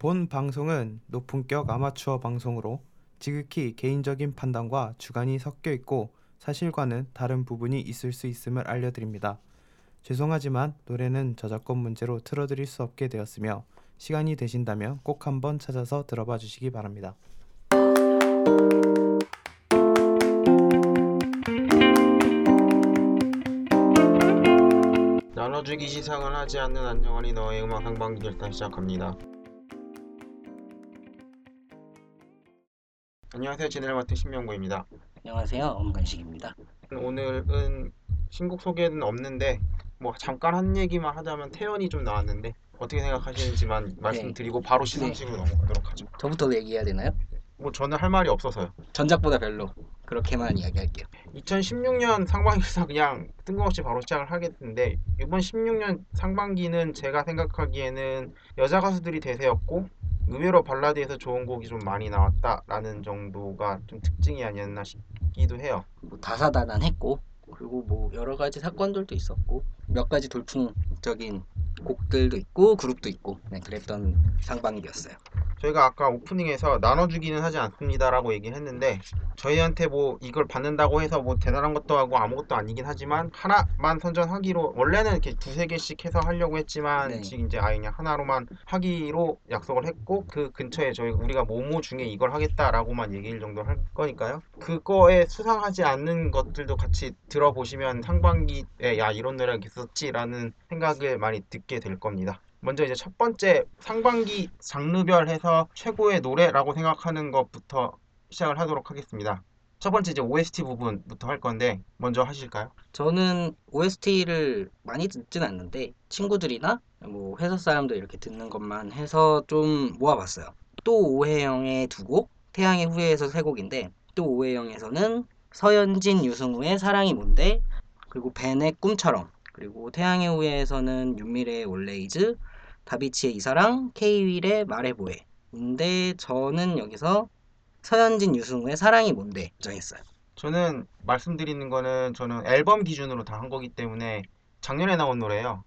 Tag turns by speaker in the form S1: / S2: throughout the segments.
S1: 본 방송은 높은격 아마추어 방송으로 지극히 개인적인 판단과 주관이 섞여 있고 사실과는 다른 부분이 있을 수 있음을 알려드립니다. 죄송하지만 노래는 저작권 문제로 틀어드릴 수 없게 되었으며 시간이 되신다면 꼭 한번 찾아서 들어봐 주시기 바랍니다.
S2: 나눠주기 시상을 하지 않는 안녕하니 너의 음악 상반기 일단 시작합니다. 안녕하세요. 진행을 맡은 신명구입니다.
S3: 안녕하세요. 엄간식입니다.
S2: 오늘은 신곡 소개는 없는데 뭐 잠깐 한 얘기만 하자면 태연이 좀 나왔는데 어떻게 생각하시는지만 말씀드리고 바로 시상식으로 넘어가도록 하죠.
S3: 저부터 얘기해야 되나요?
S2: 뭐 저는 할 말이 없어서요.
S3: 전작보다 별로. 그렇게만 이야기할게요.
S2: 2016년 상반기에서 그냥 뜬금없이 바로 시작을 하겠는데 이번 16년 상반기는 제가 생각하기에는 여자 가수들이 대세였고 의외로 발라드에서 좋은 곡이 좀 많이 나왔다라는 정도가 좀 특징이 아니었나 싶기도 해요.
S3: 뭐 다사다난했고 그리고 뭐 여러 가지 사건들도 있었고 몇 가지 돌풍적인 곡들도 있고 그룹도 있고 네, 그랬던 상반기였어요.
S2: 저희가 아까 오프닝에서 나눠주기는 하지 않습니다라고 얘기를 했는데 저희한테 뭐 이걸 받는다고 해서 뭐 대단한 것도 하고 아무것도 아니긴 하지만 하나만 선전하기로 원래는 이렇게 두세 개씩 해서 하려고 했지만
S3: 네.
S2: 지금 이제 아예 그냥 하나로만 하기로 약속을 했고 그 근처에 저희 우리가 모모 중에 이걸 하겠다라고만 얘기를 정도 할 거니까요. 그거에 수상하지 않는 것들도 같이 들 어보시면 상반기에 야 이런 노래가 있었지라는 생각을 많이 듣게 될 겁니다. 먼저 이제 첫 번째 상반기 장르별 해서 최고의 노래라고 생각하는 것부터 시작을 하도록 하겠습니다. 첫 번째 이제 OST 부분부터 할 건데 먼저 하실까요?
S3: 저는 OST를 많이 듣진 않는데 친구들이나 뭐 회사 사람들 이렇게 듣는 것만 해서 좀 모아봤어요. 또 오해영의 두 곡, 태양의 후예에서 세 곡인데 또 오해영에서는 서현진, 유승우의 사랑이 뭔데 그리고 벤의 꿈처럼 그리고 태양의 후예에서는 윤미래의 Always, 다비치의 이 사랑, 케이윌의 말해 뭐해 인데 저는 여기서 서현진, 유승우의 사랑이 뭔데 정했어요.
S2: 저는 말씀드리는 거는 저는 앨범 기준으로 다 한 거기 때문에 작년에 나온 노래예요.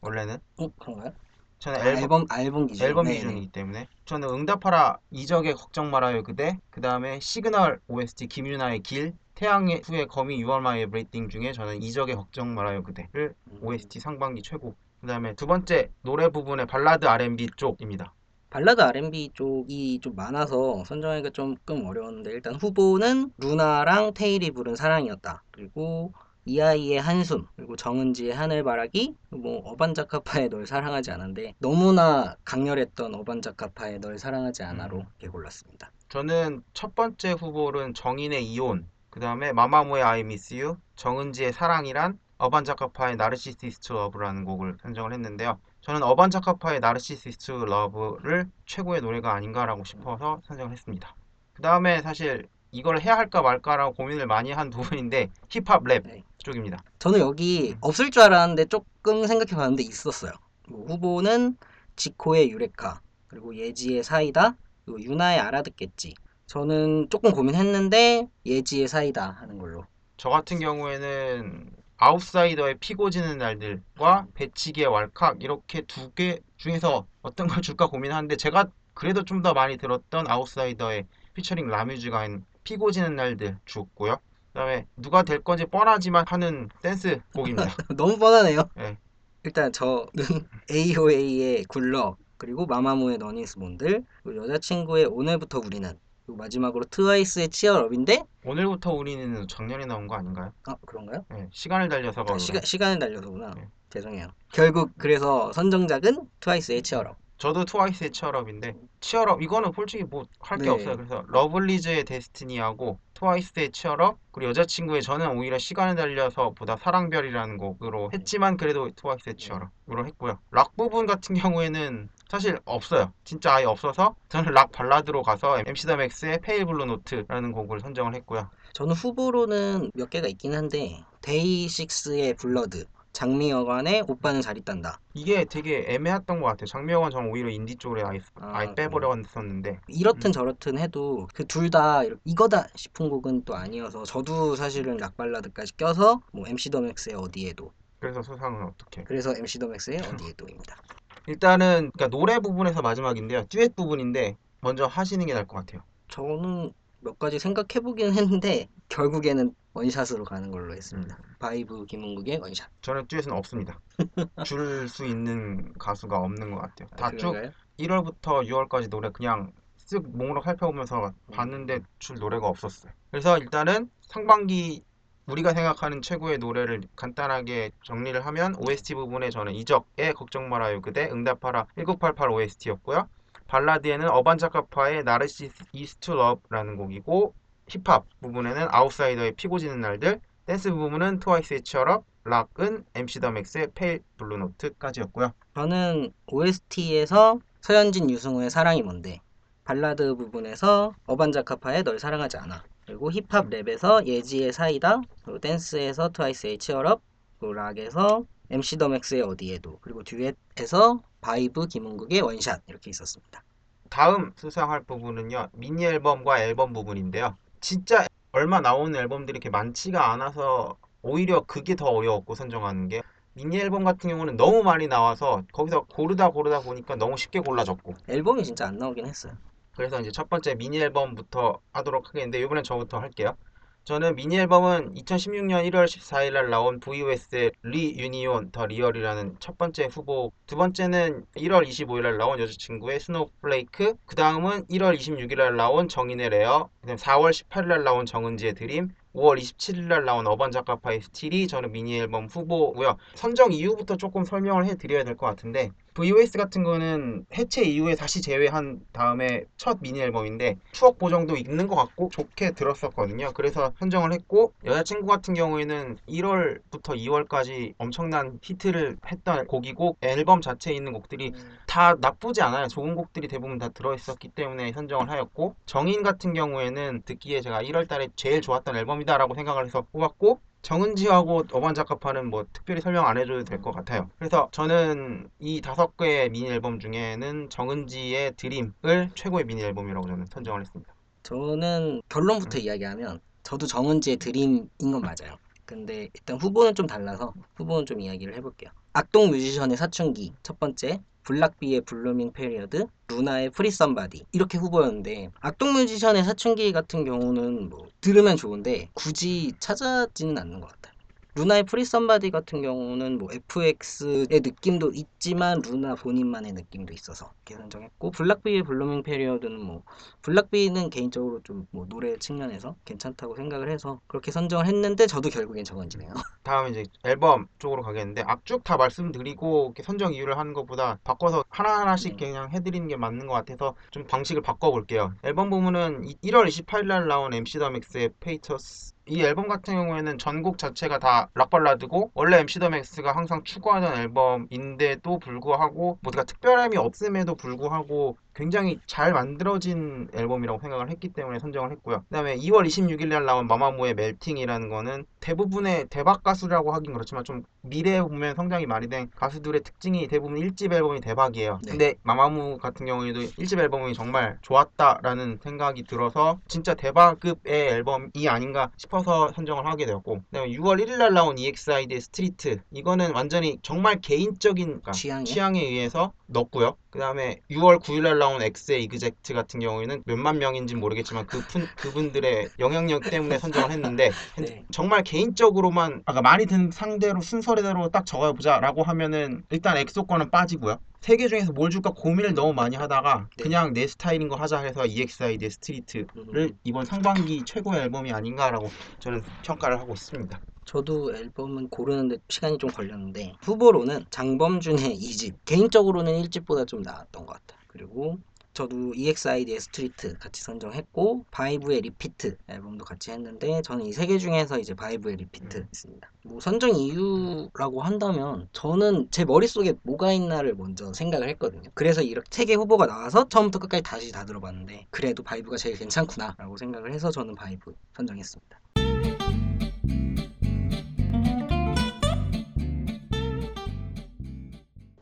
S2: 원래는
S3: 어 그런가요?
S2: 저는
S3: 아,
S2: 앨범
S3: 앨범 앨범 기준.
S2: 앨범
S3: 네네.
S2: 기준이기 때문에 저는 응답하라 이적의 걱정 말아요 그대 그 다음에 시그널 OST 김유나의 길 태양의 후예 거미 You Are My Everything 중에 저는 이적의 걱정 말아요 그대를
S3: 음.
S2: OST 상반기 최고 그 다음에 두 번째 노래 부분의 발라드 R&B 쪽입니다
S3: 발라드 R&B 쪽이 좀 많아서 선정하기가 조금 어려웠는데 일단 후보는 루나랑 테일이 부른 사랑이었다. 그리고 이하이의 한숨, 그리고 정은지의 하늘바라기, 뭐 어반자카파의 널 사랑하지 않아인데 너무나 강렬했던 어반자카파의 널 사랑하지 않아로
S2: 음.
S3: 골랐습니다.
S2: 저는 첫 번째 후보는 정인의 이온 그 다음에 마마무의 I Miss You 정은지의 사랑이란 어반자카파의 Narcissist Love라는 곡을 선정을 했는데요 저는 어반자카파의 Narcissist Love를 최고의 노래가 아닌가라고 싶어서 선정을 했습니다 그 다음에 사실 이걸 해야 할까 말까라고 고민을 많이 한 부분인데 힙합 랩
S3: 네.
S2: 쪽입니다
S3: 저는 여기 없을 줄 알았는데 조금 생각해봤는데 있었어요. 뭐 후보는 지코의 유레카, 그리고 예지의 사이다, 그리고 유나의 알아듣겠지. 저는 조금 고민했는데 예지의 사이다 하는 걸로.
S2: 저 같은 경우에는 아웃사이더의 피고 지는 날들과 배치기의 왈칵 이렇게 두 개 중에서 어떤 걸 줄까 고민하는데 제가 그래도 좀 더 많이 들었던 아웃사이더의 피처링 라뮤즈가 한 피고 지는 날들 주었고요. 그다음에 누가 될 건지 뻔하지만 하는 댄스 곡입니다.
S3: 너무 뻔하네요.
S2: 네.
S3: 일단 저는 AOA의 Good Luck, 그리고 마마무의 넌 is 뭔들, 그리고 여자친구의 오늘부터 우리는, 그리고 마지막으로 트와이스의 Cheer Up인데,
S2: 오늘부터 우리는 작년에 나온 거 아닌가요?
S3: 아 그런가요?
S2: 네, 시간을 달려서가
S3: 아, 시간 시간을 달려서구나.
S2: 네.
S3: 죄송해요. 결국 그래서 선정작은 트와이스의 Cheer Up.
S2: 저도 트와이스의 Cheer Up인데 Cheer Up 이거는 솔직히 뭐 할게
S3: 네.
S2: 없어요. 그래서 러블리즈의 Destiny하고 트와이스의 Cheer Up 그리고 여자친구의 저는 오히려 시간을 달려서 보다 사랑별이라는 곡으로 했지만 그래도 트와이스의 Cheer Up으로 했고요. 락 부분 같은 경우에는 사실 없어요. 진짜 아예 없어서 저는 락 발라드로 가서 MC 더 맥스의 Pale Blue Note라는 곡을 선정을 했고요.
S3: 저는 후보로는 몇 개가 있긴 한데 데이식스의 Blood, 장미여관의 오빠는 잘 있단다.
S2: 이게 되게 애매했던 것 같아요. 장미여관 저는 오히려 인디 쪽으로 아예,
S3: 아,
S2: 아예 빼버렸었는데
S3: 이렇든
S2: 음.
S3: 저렇든 해도 그 둘 다 이거다 싶은 곡은 또 아니어서 저도 사실은 락 발라드까지 껴서 뭐 MC 더 맥스의 어디에도
S2: 그래서 수상은 어떻게?
S3: 그래서 MC 더 맥스의 어디에도입니다.
S2: 일단은 그러니까 노래 부분에서 마지막인데요. 듀엣 부분인데 먼저 하시는 게 나을 것 같아요.
S3: 저는 몇 가지 생각해보긴 했는데 결국에는 원샷으로 가는 걸로 했습니다.
S2: 음.
S3: 바이브 김은국의 원샷.
S2: 저는 듀엣은 없습니다. 줄 수 있는 가수가 없는 것 같아요.
S3: 아,
S2: 다쭉
S3: 그런가요?
S2: 1월부터 6월까지 노래 그냥 쓱 목록 살펴보면서 봤는데 줄 노래가 없었어요. 그래서 일단은 상반기 우리가 생각하는 최고의 노래를 간단하게 정리를 하면 OST 부분에 저는 이적의 걱정 말아요 그대 응답하라 1988 OST였고요. 발라드에는 어반자카파의 Narcissist Love라는 곡이고 힙합 부분에는 아웃사이더의 피고 지는 날들 댄스 부분은 트와이스의 Cheer Up 락은 MC 더 맥스의 Pale Blue Note까지였고요.
S3: 저는 OST에서 서현진 유승우의 사랑이 뭔데 발라드 부분에서 어반자카파의 널 사랑하지 않아 그리고 힙합 랩에서 예지의 사이다 그리고 댄스에서 트와이스의 Cheer Up 락에서 MC 더 맥스의 어디에도 그리고 듀엣에서 바이브 김은국의 원샷 이렇게 있었습니다.
S2: 다음 수상할 부분은요 미니 앨범과 앨범 부분인데요 진짜 얼마 나오는 앨범들이 이렇게 많지가 않아서 오히려 그게 더 어려웠고 선정하는 게 미니 앨범 같은 경우는 너무 많이 나와서 거기서 고르다 고르다 보니까 너무 쉽게 골라졌고
S3: 앨범이 진짜 안 나오긴 했어요.
S2: 그래서 이제 첫 번째 미니 앨범부터 하도록 하겠는데 이번엔 저부터 할게요. 저는 미니 앨범은 2016년 1월 14일 날 나온 VOS의 Reunion The Real이라는 첫 번째 후보, 두 번째는 1월 25일 날 나온 여자친구의 Snowflake, 그 다음은 1월 26일 날 나온 정인의 Rare, 그다음 4월 18일 날 나온 정은지의 Dream, 5월 27일 날 나온 어반자카파의 Still이 저는 미니 앨범 후보고요. 선정 이유부터 조금 설명을 해드려야 될 것 같은데 VOS 같은 거는 해체 이후에 다시 재회한 다음에 첫 미니 앨범인데 추억 보정도 있는 것 같고 좋게 들었었거든요. 그래서 선정을 했고 여자친구 같은 경우에는 1월부터 2월까지 엄청난 히트를 했던 곡이고 앨범 자체에 있는 곡들이 다 나쁘지 않아요. 좋은 곡들이 대부분 다 들어있었기 때문에 선정을 하였고 정인 같은 경우에는 듣기에 제가 1월 달에 제일 좋았던 앨범이다라고 생각을 해서 뽑았고 정은지하고 어반자카파는 뭐 특별히 설명 안 해줘도 될 것 같아요. 그래서 저는 이 다섯 개의 미니 앨범 중에는 정은지의 Dream을 최고의 미니 앨범이라고 저는 선정을 했습니다.
S3: 저는 결론부터 이야기하면 저도 정은지의 Dream인 건 맞아요. 근데 일단 후보는 좀 달라서 후보는 좀 이야기를 해볼게요. 악동 뮤지션의 사춘기 첫 번째, 블락비의 Blooming Period, 루나의 Free Somebody 이렇게 후보였는데 악동 뮤지션의 사춘기 같은 경우는 뭐 들으면 좋은데 굳이 찾아지는 않는 것 같아요. 루나의 Free Somebody 같은 경우는 뭐 FX의 느낌도 있지만 루나 본인만의 느낌도 있어서 이렇게 선정했고 블락비의 Blooming Period는 뭐 블락비는 개인적으로 좀 뭐 노래 측면에서 괜찮다고 생각을 해서 그렇게 선정을 했는데 저도 결국엔 정은지네요.
S2: 다음 이제 앨범 쪽으로 가겠는데 악쭉 다 말씀드리고 이렇게 선정 이유를 하는 것보다 바꿔서 하나하나씩
S3: 네.
S2: 그냥 해드리는 게 맞는 것 같아서 좀 방식을 바꿔볼게요. 앨범 부분은 1월 28일 날 나온 MC 더 맥스의 Pathos 이 앨범 같은 경우에는 전곡 자체가 다 락발라드고 원래 MC 더 맥스가 항상 추구하던 앨범인데도 불구하고 뭐가 특별함이 없음에도 불구하고 굉장히 잘 만들어진 앨범이라고 생각을 했기 때문에 선정을 했고요. 그다음에 2월 26일 날 나온 마마무의 Melting이라는 거는 대부분의 대박 가수라고 하긴 그렇지만 좀 미래에 보면 성장이 많이 된 가수들의 특징이 대부분 1집 앨범이 대박이에요.
S3: 네.
S2: 근데 마마무 같은 경우에도 1집 앨범이 정말 좋았다라는 생각이 들어서 진짜 대박급의 앨범이 아닌가 싶어서 선정을 하게 되었고 그다음에 6월 1일 날 나온 EXID의 Street 이거는 완전히 정말 개인적인
S3: 취향이요?
S2: 취향에 의해서 넣었고요. 그 다음에 6월 9일 날 나온 엑소의 EX'ACT 같은 경우에는 몇만 명인지 모르겠지만 그 분, 그분들의 영향력 때문에 선정을 했는데
S3: 네.
S2: 정말 개인적으로만 아까 많이 든 상대로 순서대로 딱 적어보자라고 하면은 일단 엑소 거는 빠지고요. 세 개 중에서 뭘 줄까 고민을 너무 많이 하다가
S3: 네.
S2: 그냥 내 스타일인 거 하자 해서 EXID의 Street를
S3: 음.
S2: 이번 상반기 최고의 앨범이 아닌가라고 저는 평가를 하고 있습니다.
S3: 저도 앨범은 고르는데 시간이 좀 걸렸는데 후보로는 장범준의 2집 개인적으로는 1집보다 좀 나았던 것 같아요. 그리고 저도 EXID의 Street 같이 선정했고 바이브의 Repeat 앨범도 같이 했는데 저는 이 세 개 중에서 이제 바이브의 Repeat
S2: 음.
S3: 했습니다. 뭐 선정 이유라고 한다면 저는 제 머릿속에 뭐가 있나를 먼저 생각을 했거든요. 그래서 이렇게 세 개 후보가 나와서 처음부터 끝까지 다시 다 들어봤는데 그래도 바이브가 제일 괜찮구나 라고 생각을 해서 저는 바이브 선정했습니다.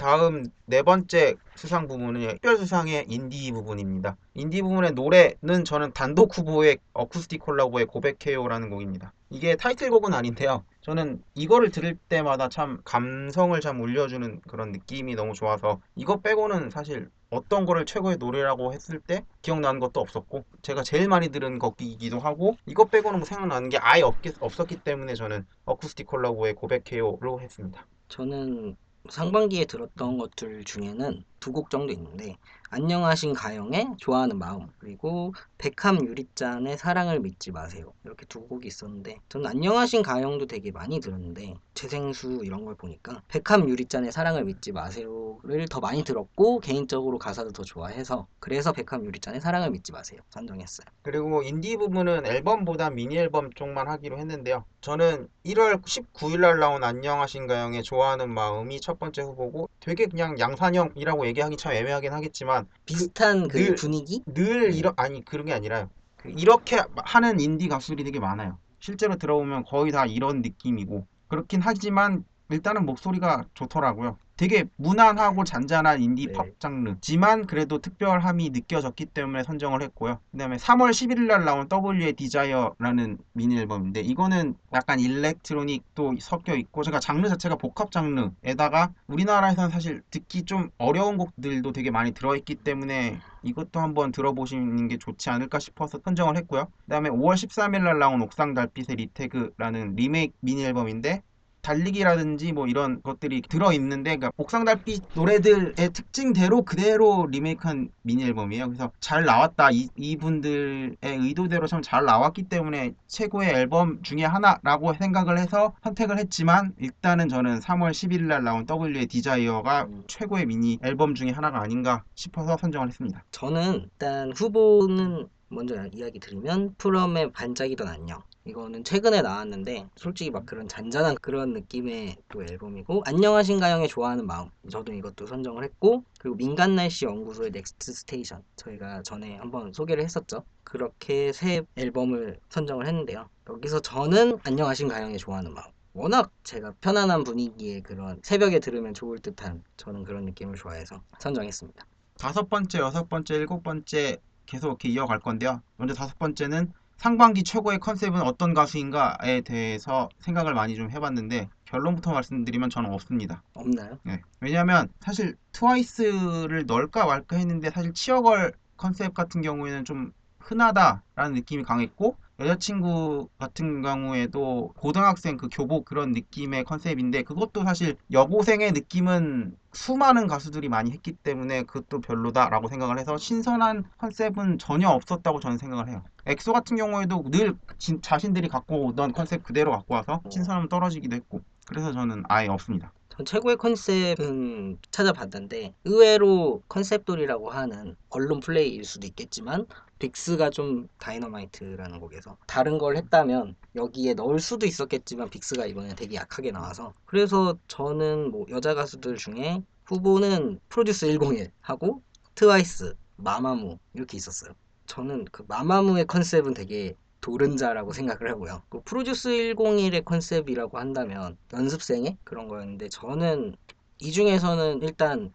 S2: 다음 네 번째 수상 부분은 특별 수상의 인디 부분입니다. 인디 부분의 노래는 저는 단독 후보의 어쿠스틱 콜라보의 고백해요라는 곡입니다. 이게 타이틀곡은 아닌데요. 저는 이거를 들을 때마다 참 감성을 참 울려주는 그런 느낌이 너무 좋아서 이거 빼고는 사실 어떤 거를 최고의 노래라고 했을 때 기억나는 것도 없었고 제가 제일 많이 들은 곡이기도 하고 이거 빼고는 뭐 생각나는 게 아예 없겠, 없었기 때문에 저는 어쿠스틱 콜라보의 고백해요로 했습니다.
S3: 저는 상반기에 들었던 것들 중에는 두 곡 정도 있는데 안녕하신 가영의 좋아하는 마음 그리고 백함 유리잔의 사랑을 믿지 마세요. 이렇게 두 곡이 있었는데 저는 안녕하신 가영도 되게 많이 들었는데 재생수 이런 걸 보니까 백함 유리잔의 사랑을 믿지 마세요를 더 많이 들었고 개인적으로 가사도 더 좋아해서 그래서 백함 유리잔의 사랑을 믿지 마세요. 선정했어요.
S2: 그리고 인디 부분은 앨범보다 미니 앨범 쪽만 하기로 했는데요. 저는 1월 19일 날 나온 안녕하신 가영의 좋아하는 마음이 첫 번째 후보고 되게 그냥 양산형이라고 얘기하기 참 애매하긴 하겠지만
S3: 비슷한 그,
S2: 늘-
S3: 분위기?
S2: 늘 이러 아니 그런 게 아니라요. 그 이렇게 하는 인디 가수들이 되게 많아요. 실제로 들어보면 거의 다 이런 느낌이고 그렇긴 하지만 일단은 목소리가 좋더라고요. 되게 무난하고 잔잔한 인디
S3: 네.
S2: 팝 장르지만 그래도 특별함이 느껴졌기 때문에 선정을 했고요. 그다음에 3월 11일 날 나온 W의 Desire라는 미니 앨범인데 이거는 약간 일렉트로닉도 섞여 있고 제가 장르 자체가 복합 장르에다가 우리나라에서는 사실 듣기 좀 어려운 곡들도 되게 많이 들어있기 때문에 이것도 한번 들어보시는 게 좋지 않을까 싶어서 선정을 했고요. 그다음에 5월 13일 날 나온 옥상 달빛의 Re:tag라는 리메이크 미니 앨범인데 달리기라든지 뭐 이런 것들이 들어있는데 그러니까 옥상 달빛 노래들의 특징대로 그대로 리메이크한 미니 앨범이에요. 그래서 잘 나왔다. 이, 이분들의 의도대로 참 잘 나왔기 때문에 최고의 앨범 중에 하나라고 생각을 해서 선택을 했지만 일단은 저는 3월 11일 날 나온 W의 Desire가
S3: 음.
S2: 최고의 미니 앨범 중에 하나가 아닌가 싶어서 선정을 했습니다.
S3: 저는 일단 후보는 먼저 이야기 드리면 프롬의 반짝이던 안녕 이거는 최근에 나왔는데 솔직히 막 그런 잔잔한 그런 느낌의 또 앨범이고 안녕하신가영의 좋아하는 마음 저도 이것도 선정을 했고 그리고 민간날씨 연구소의 Next Station 저희가 전에 한번 소개를 했었죠. 그렇게 세 앨범을 선정을 했는데요. 여기서 저는 안녕하신가영의 좋아하는 마음. 워낙 제가 편안한 분위기의 그런 새벽에 들으면 좋을 듯한 저는 그런 느낌을 좋아해서 선정했습니다.
S2: 다섯 번째, 여섯 번째, 일곱 번째 계속 이렇게 이어갈 건데요. 먼저 다섯 번째는 상반기 최고의 컨셉은 어떤 가수인가에 대해서 생각을 많이 좀 해봤는데 결론부터 말씀드리면 저는 없습니다.
S3: 없나요?
S2: 네. 왜냐면 사실 트와이스를 넣을까 말까 했는데 사실 치어걸 컨셉 같은 경우에는 좀 흔하다라는 느낌이 강했고 여자친구 같은 경우에도 고등학생 그 교복 그런 느낌의 컨셉인데 그것도 사실 여고생의 느낌은 수많은 가수들이 많이 했기 때문에 그것도 별로다라고 생각을 해서 신선한 컨셉은 전혀 없었다고 저는 생각을 해요. 엑소 같은 경우에도 늘 진- 자신들이 갖고 오던 컨셉 그대로 갖고 와서 신선함 떨어지기도 했고 그래서 저는 아예 없습니다.
S3: 전 최고의 컨셉은 찾아봤는데 의외로 컨셉돌이라고 하는 언론 플레이일 수도 있겠지만 빅스가 좀 다이너마이트라는 곡에서 다른 걸 했다면 여기에 넣을 수도 있었겠지만 빅스가 이번에 되게 약하게 나와서 그래서 저는 뭐 여자 가수들 중에 후보는 프로듀스 101 하고 트와이스, 마마무 이렇게 있었어요. 저는 그 마마무의 컨셉은 되게 도른자라고 생각을 하고요. 그 프로듀스 101의 컨셉이라고 한다면 연습생의 그런 거였는데 저는 이 중에서는 일단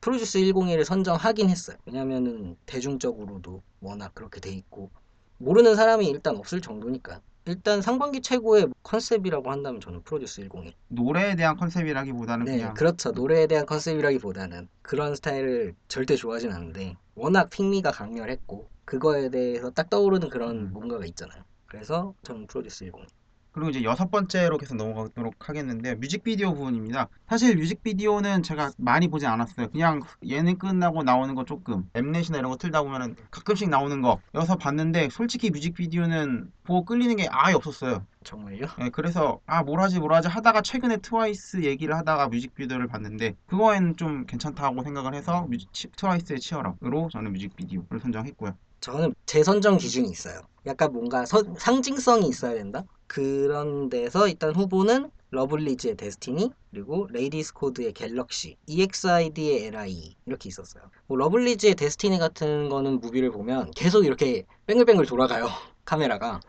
S3: 프로듀스 101을 선정하긴 했어요. 왜냐면은 대중적으로도 워낙 그렇게 돼 있고 모르는 사람이 일단 없을 정도니까. 일단 상반기 최고의 컨셉이라고 한다면 저는 프로듀스 101.
S2: 노래에 대한 컨셉이라기보다는
S3: 네,
S2: 그냥
S3: 그렇죠. 노래에 대한 컨셉이라기보다는 그런 스타일을 절대 좋아하진 않는데 워낙 Pick Me가 강렬했고 그거에 대해서 딱 떠오르는 그런
S2: 음.
S3: 뭔가가 있잖아요. 그래서 저는 프로듀스 101.
S2: 그리고 이제 여섯 번째로 계속 넘어가도록 하겠는데 뮤직비디오 부분입니다. 사실 뮤직비디오는 제가 많이 보진 않았어요. 그냥 예능 끝나고 나오는 거 조금 엠넷이나 이런 거 틀다 보면은 가끔씩 나오는 거 여서 봤는데 솔직히 뮤직비디오는 보고 끌리는 게 아예 없었어요.
S3: 정말요?
S2: 예, 그래서 아 뭘하지 뭘하지 하다가 최근에 트와이스 얘기를 하다가 뮤직비디오를 봤는데 그거에는 좀 괜찮다고 생각을 해서 뮤직, 치- 트와이스의 Cheer Up으로 저는 뮤직비디오를 선정했고요.
S3: 저는 제 선정 기준이 있어요. 약간 뭔가 선- 상징성이 있어야 된다? 그런 데서 일단 후보는 러블리즈의 Destiny 그리고 레이디스 코드의 Galaxy EXID의 L.I.E 이렇게 있었어요. 뭐 러블리즈의 Destiny 같은 거는 뮤비를 보면 계속 이렇게 뱅글뱅글 돌아가요. 카메라가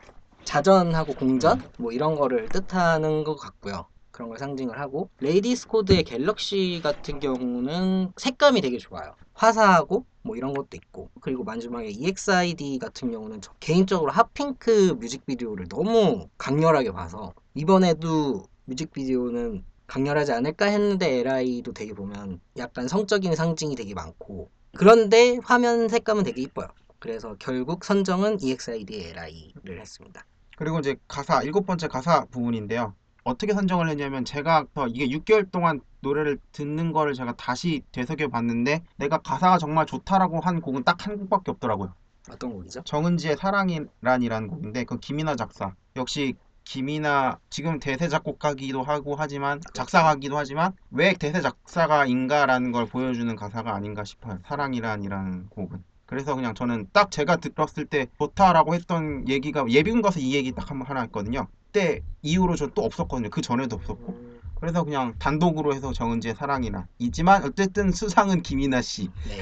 S3: 자전하고 공전 뭐 이런 거를 뜻하는 것 같고요. 그런 걸 상징을 하고 레이디스 코드의 Galaxy 같은 경우는 색감이 되게 좋아요. 화사하고 뭐 이런 것도 있고 그리고 마지막에 EXID 같은 경우는 저 개인적으로 Hot Pink 뮤직비디오를 너무 강렬하게 봐서 이번에도 뮤직비디오는 강렬하지 않을까 했는데 L.I.E도 되게 보면 약간 성적인 상징이 되게 많고 그런데 화면 색감은 되게 이뻐요. 그래서 결국 선정은 E EXID의 LI를 했습니다.
S2: 그리고 이제 가사 일곱 번째 가사 부분인데요. 어떻게 선정을 했냐면 제가 더 이게 6개월 동안 노래를 듣는 거를 제가 다시 되새겨 봤는데 내가 가사가 정말 좋다라고 한 곡은 딱 한 곡밖에 없더라고요.
S3: 어떤 곡이죠?
S2: 정은지의 사랑이란이라는 곡인데 그 김이나 작사 역시 김이나 지금 대세 작곡가기도 하고 하지만 작사가기도 하지만 왜 대세 작사가인가라는 걸 보여주는 가사가 아닌가 싶어요. 사랑이란이라는 곡은. 그래서 그냥 저는 딱 제가 들었을 때 좋다라고 했던 얘기가 예비군 가서 이 얘기 딱 한번 하나 했거든요. 그때 이후로 전또 없었거든요. 그 전에도 없었고. 그래서 그냥 단독으로 해서 정은지의 사랑이란 이지만 어쨌든 수상은 김이나 씨.
S3: 네.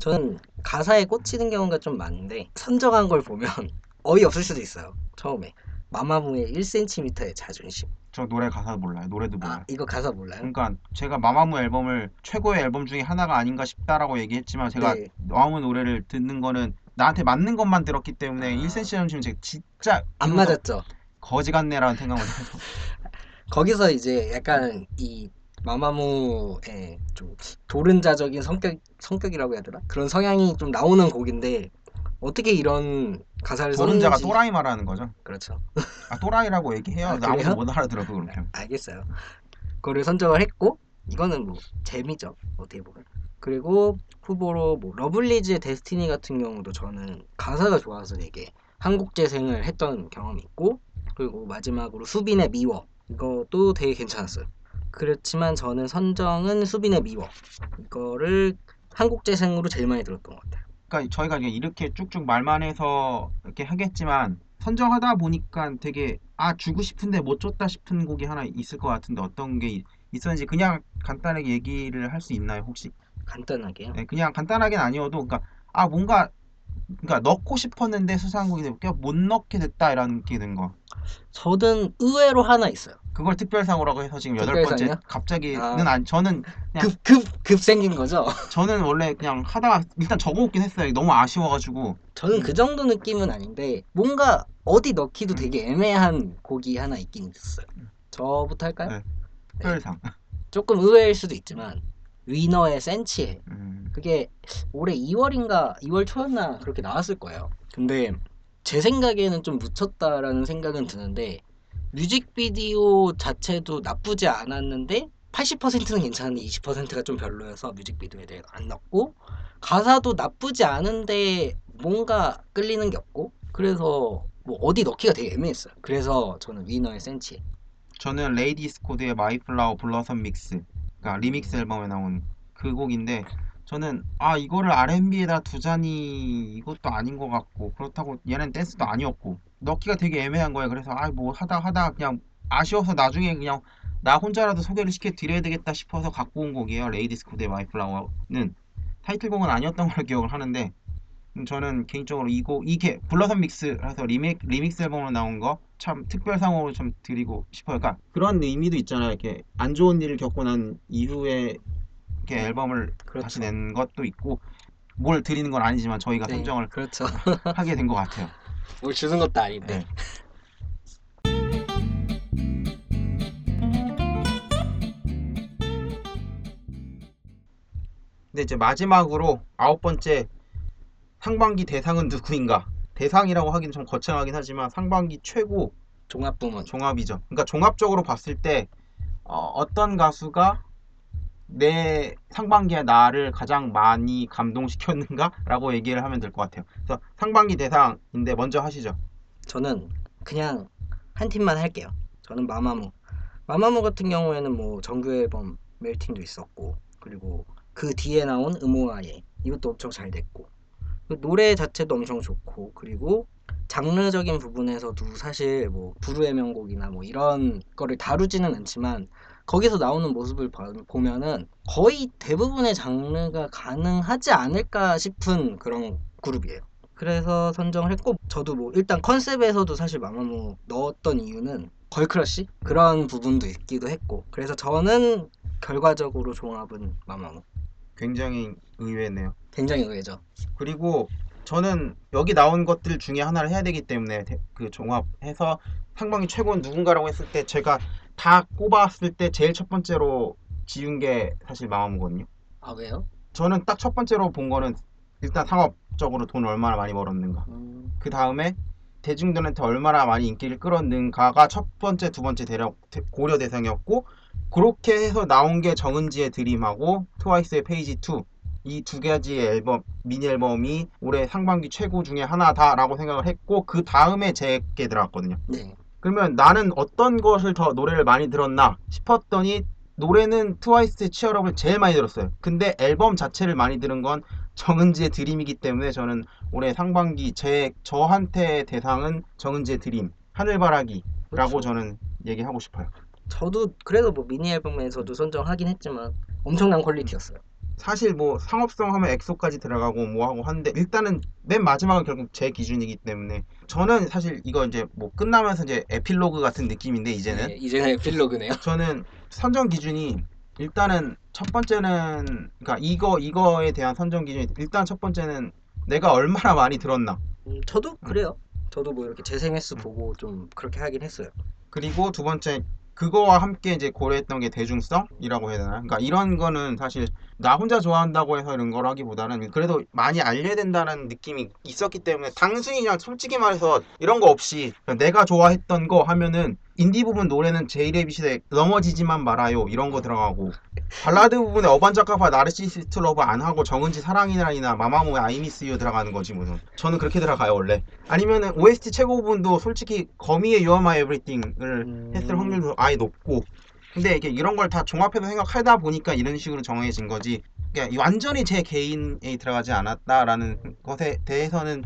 S3: 저는 가사에 꽂히는 경우가 좀 많은데 선정한 걸 보면 어이없을 수도 있어요. 처음에 마마무의 1cm의 자존심.
S2: 저 노래 가사 몰라요. 노래도 몰라요.
S3: 아 이거 가사 몰라요?
S2: 그러니까 제가 마마무 앨범을 최고의 앨범 중에 하나가 아닌가 싶다라고 얘기했지만 제가
S3: 네.
S2: 마마무 노래를 듣는 거는 나한테 맞는 것만 들었기 때문에
S3: 아.
S2: 1cm 자존심 제가 진짜
S3: 안 맞았죠.
S2: 거지 같네라는 생각을 해서
S3: 거기서 이제 약간 이 마마무의 좀 도른자적인 성격 성격이라고 해야 되나 그런 성향이 좀 나오는 곡인데 어떻게 이런 가사를
S2: 도른자가
S3: 썼는지
S2: 또라이 말하는 거죠.
S3: 그렇죠.
S2: 아 또라이라고 얘기해요.
S3: 아,
S2: 아무도? 못 알아들어도 그렇게.
S3: 알겠어요. 그거를 선정을 했고 이거는 뭐 재미죠 어떻게 보면. 그리고 후보로 뭐 러블리즈의 Destiny 같은 경우도 저는 가사가 좋아서 되게 한국 재생을 했던 경험이 있고 그리고 마지막으로 수빈의 미워 이것도 되게 괜찮았어요. 그렇지만 저는 선정은 수빈의 미워 이거를 한국 재생으로 제일 많이 들었던 것 같아요.
S2: 그러니까 저희가 이렇게 쭉쭉 말만 해서 이렇게 하겠지만 선정하다 보니까 되게 아 주고 싶은데 못 줬다 싶은 곡이 하나 있을 것 같은데 어떤 게 있- 있었는지 그냥 간단하게 얘기를 할 수 있나요 혹시?
S3: 간단하게요.
S2: 네, 그냥 간단하게는 아니어도 그러니까 아 뭔가 그러니까 넣고 싶었는데 수상곡이 되고 못 넣게 됐다 이런 게 된 거.
S3: 저는 의외로 하나 있어요.
S2: 그걸 특별상으라고 해서 지금 여덟 번째
S3: 특별상이요?
S2: 갑자기는
S3: 아.
S2: 아니 저는 그냥
S3: 급 급 급 생긴 거죠.
S2: 저는 원래 그냥 하다가 일단 적어오긴 했어요. 너무 아쉬워가지고
S3: 저는 그 정도 느낌은 아닌데 뭔가 어디 넣기도
S2: 음.
S3: 되게 애매한 곡이 하나 있긴 있었어요. 저부터 할까요?
S2: 네. 특별상.
S3: 조금 의외일 수도 있지만 위너의 센치해.
S2: 음,
S3: 그게 올해 2월인가 2월 초였나 그렇게 나왔을 거예요. 근데 제 생각에는 좀 묻혔다라는 생각은 드는데 뮤직비디오 자체도 나쁘지 않았는데 80%는 괜찮은데 20%가 좀 별로여서 뮤직비디오에 대해 안 넣고 가사도 나쁘지 않은데 뭔가 끌리는 게 없고 그래서 뭐 어디 넣기가 되게 애매했어요. 그래서 저는 위너의 센치
S2: 저는 레이디스 코드의 My Flower Blossom Mix, 그러니까 리믹스 앨범에 나온 그 곡인데 저는 아 이거를 R&B에다 두자니 이것도 아닌 것 같고 그렇다고 얘는 댄스도 아니었고 넣기가 되게 애매한 거예요. 그래서 아 뭐 하다 하다 그냥 아쉬워서 나중에 그냥 나 혼자라도 소개를 시켜 드려야 되겠다 싶어서 갖고 온 곡이에요. 레이디스 코드의 My Flower는 타이틀곡은 아니었던 걸로 기억을 하는데 음, 저는 개인적으로 이곡 이게 Blossom Mix라서 리믹 리믹스 앨범으로 나온 거 참 특별상으로 좀 드리고 싶어요. 그러니까 그런 의미도 있잖아요. 이렇게 안 좋은 일을 겪고 난 이후에 이렇게 앨범을
S3: 그렇죠.
S2: 다시 낸 것도 있고 뭘 드리는 건 아니지만 저희가
S3: 네,
S2: 선정을
S3: 그렇죠.
S2: 하게 된 것 같아요.
S3: 뭘 주는 것도 아닌데
S2: 네. 근데 이제 마지막으로 아홉 번째 상반기 대상은 누구인가? 대상이라고 하기는 좀 거창하긴 하지만 상반기 최고
S3: 종합 부문
S2: 종합이죠. 그러니까 종합적으로 봤을 때 어, 떤 가수가 내 상반기에 나를 가장 많이 감동시켰는가라고 얘기를 하면 될 것 같아요. 그래서 상반기 대상인데 먼저 하시죠.
S3: 저는 그냥 한 팀만 할게요. 저는 마마무. 마마무 같은 경우에는 뭐 정규 앨범 멜팅도 있었고 그리고 그 뒤에 나온 음오아예 이것도 엄청 잘 됐고 그 노래 자체도 엄청 좋고 그리고 장르적인 부분에서도 사실 뭐 부르의 명곡이나 뭐 이런 거를 다루지는 않지만 거기서 나오는 모습을 봐- 보면은 거의 대부분의 장르가 가능하지 않을까 싶은 그런 그룹이에요. 그래서 선정을 했고 저도 뭐 일단 컨셉에서도 사실 마마무 넣었던 이유는 걸크러쉬 그런 부분도 있기도 했고 그래서 저는 결과적으로 종합은 마마무
S2: 굉장히 의외네요.
S3: 굉장히 의외죠.
S2: 그리고 저는 여기 나온 것들 중에 하나를 해야 되기 때문에 대- 그 종합해서 상반기 최고는 누군가라고 했을 때 제가 다 꼽았을 때 제일 첫 번째로 지운 게 사실 마마무거든요.
S3: 아 왜요?
S2: 저는 딱 첫 번째로 본 거는 일단 상업적으로 돈을 얼마나 많이 벌었는가.
S3: 음,
S2: 그 다음에 대중들한테 얼마나 많이 인기를 끌었는가가 첫 번째, 두 번째 대략 대- 고려 대상이었고 그렇게 해서 나온 게 정은지의 Dream하고 트와이스의 페이지 2 이 두 가지의 앨범 미니 앨범이 올해 상반기 최고 중에 하나다라고 생각을 했고 그 다음에 제게 들어갔거든요.
S3: 네.
S2: 그러면 나는 어떤 것을 더 노래를 많이 들었나 싶었더니 노래는 트와이스의 Cheer Up을 제일 많이 들었어요. 근데 앨범 자체를 많이 들은 건 정은지의 Dream이기 때문에 저는 올해 상반기 제 저한테 대상은 정은지의 Dream 하늘바라기라고
S3: 그렇죠.
S2: 저는 얘기하고 싶어요.
S3: 저도 그래도 뭐 미니 앨범에서도 선정하긴 했지만 엄청난 quality였어요.
S2: 사실 뭐 상업성 하면 엑소까지 들어가고 뭐 하고 하는데 일단은 맨 마지막은 결국 제 기준이기 때문에 저는 사실 이거 이제 뭐 끝나면서 이제 에필로그 같은 느낌인데 이제는
S3: 네, 이제는 에필로그네요.
S2: 저는 선정 기준이 일단은 첫 번째는 그러니까 이거 이거에 대한 선정 기준이 일단 첫 번째는 내가 얼마나 많이 들었나
S3: 음, 저도 그래요. 저도 뭐 이렇게 재생 횟수 보고 좀 그렇게 하긴 했어요.
S2: 그리고 두 번째 그거와 함께 이제 고려했던 게 대중성이라고 해야 되나? 그러니까 이런 거는 사실 나 혼자 좋아한다고 해서 이런 걸 하기보다는 그래도 많이 알려야 된다는 느낌이 있었기 때문에 단순히 그냥 솔직히 말해서 이런 거 없이 내가 좋아했던 거 하면은 인디 부분 노래는 제이레비 시대 넘어지지만 말아요. 이런 거 들어가고. 발라드 부분에 어반자카파 나르시시스트 러브 안 하고 정은지 사랑이라이나 마마무의 아이미스유 들어가는 거지 무슨. 저는 그렇게 들어가요 원래. 아니면은 OST 최고 부분도 솔직히 거미의 You Are My Everything을
S3: 음.
S2: 했을 확률도 아예 높고. 근데 이게 이런 걸 다 종합해서 생각하다 보니까 이런 식으로 정해진 거지. 그러니까 이 완전히 제 개인에 들어가지 않았다라는 것에 대해서는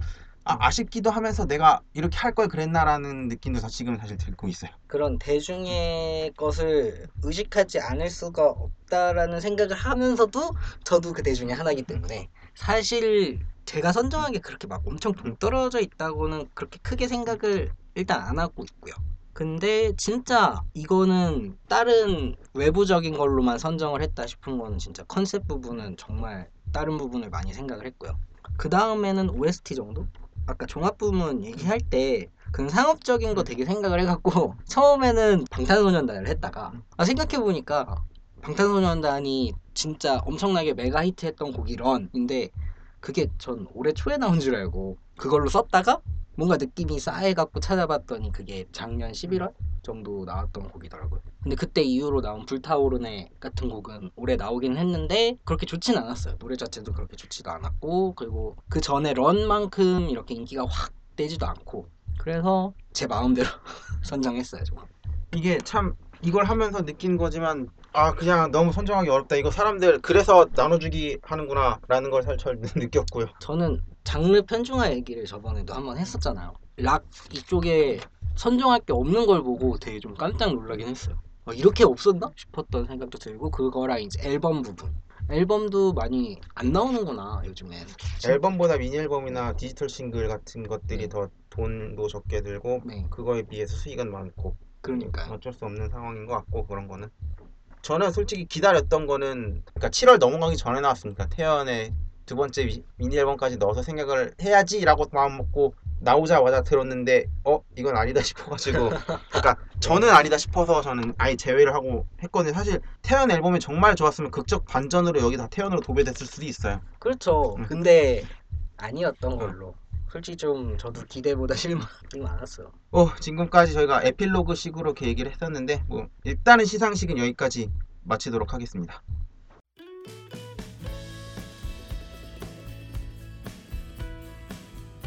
S2: 아, 아쉽기도 하면서 내가 이렇게 할 걸 그랬나라는 느낌도 사- 지금 사실 들고 있어요.
S3: 그런 대중의 것을 의식하지 않을 수가 없다라는 생각을 하면서도 저도 그 대중의 하나이기 때문에 사실 제가 선정한 게 그렇게 막 엄청 동떨어져 있다고는 그렇게 크게 생각을 일단 안 하고 있고요. 근데 진짜 이거는 다른 외부적인 걸로만 선정을 했다 싶은 거는 진짜 컨셉 부분은 정말 다른 부분을 많이 생각을 했고요. 그 다음에는 OST 정도? 아까 종합 부문 얘기할 때 그런 상업적인 거 되게 생각을 해갖고 처음에는 방탄소년단을 했다가 아, 생각해보니까 방탄소년단이 진짜 엄청나게 메가 히트했던 곡이 런인데 그게 전 올해 초에 나온 줄 알고 그걸로 썼다가 뭔가 느낌이 싸해갖고 찾아봤더니 그게 작년 11월 정도 나왔던 곡이더라고요. 근데 그때 이후로 나온 불타오르네 같은 곡은 올해 나오긴 했는데 그렇게 좋진 않았어요. 노래 자체도 그렇게 좋지도 않았고 그리고 그 전에 런만큼 이렇게 인기가 확 되지도 않고 그래서 제 마음대로 선정했어요. 저.
S2: 이게 참 이걸 하면서 느낀 거지만 아 그냥 너무 선정하기 어렵다. 이거 사람들 그래서 나눠주기 하는구나 라는 걸 살짝 느꼈고요.
S3: 저는 장르 편중화 얘기를 저번에도 한번 했었잖아요. 락 이쪽에 선정할 게 없는 걸 보고 되게 좀 깜짝 놀라긴 했어요. 어, 이렇게 없었나 싶었던 생각도 들고 그거랑 이제 앨범 부분. 앨범도 많이 안 나오는구나 요즘엔.
S2: 앨범보다 미니 앨범이나 디지털 싱글 같은 것들이
S3: 네.
S2: 더 돈도 적게 들고
S3: 네,
S2: 그거에 비해서 수익은 많고
S3: 그러니까요.
S2: 어쩔 수 없는 상황인 것 같고 그런 거는 저는 솔직히 기다렸던 거는 그러니까 7월 넘어가기 전에 나왔으니까 태연의 두 번째 미- 미니 앨범까지 넣어서 생각을 해야지라고 마음 먹고 나오자마자 들었는데 어 이건 아니다 싶어가지고 그러니까 저는 아니다 싶어서 저는 아예 제외를 하고 했거든요 사실 태연 앨범이 정말 좋았으면 극적 반전으로 여기 다 태연으로 도배됐을 수도 있어요
S3: 그렇죠.
S2: 음.
S3: 근데 아니었던 걸로. 솔직히 좀 저도 기대보다 실망이 많았어요.
S2: 어 지금까지 저희가 에필로그 식으로 이렇게 얘기를 했었는데 뭐 일단은 시상식은 여기까지 마치도록 하겠습니다.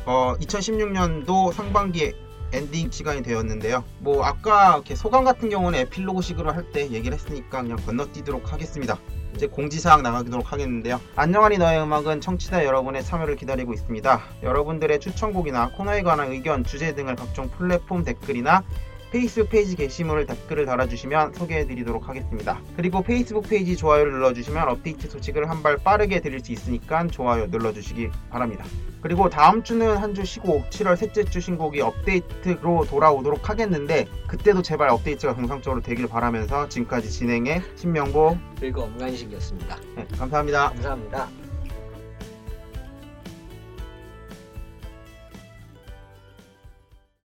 S2: 어 2016년도 상반기 엔딩 시간이 되었는데요. 뭐 아까 이렇게 소감 같은 경우는 에필로그 식으로 할 때 얘기를 했으니까 그냥 건너뛰도록 하겠습니다. 이제 공지사항 나가도록 하겠는데요. 안녕하니 너의 음악은 청취자 여러분의 참여를 기다리고 있습니다. 여러분들의 추천곡이나 코너에 관한 의견, 주제 등을 각종 플랫폼 댓글이나 페이스북 페이지 게시물을 댓글을 달아주시면 소개해드리도록 하겠습니다. 그리고 페이스북 페이지 좋아요를 눌러주시면 업데이트 소식을 한 발 빠르게 드릴 수 있으니까 좋아요 눌러주시기 바랍니다. 그리고 다음 주는 한 주 쉬고 7월 셋째 주 신곡이 업데이트로 돌아오도록 하겠는데 그때도 제발 업데이트가 정상적으로 되길 바라면서 지금까지 진행의 신명보
S3: 그리고 엄간식이었습니다.
S2: 네, 감사합니다.
S3: 감사합니다.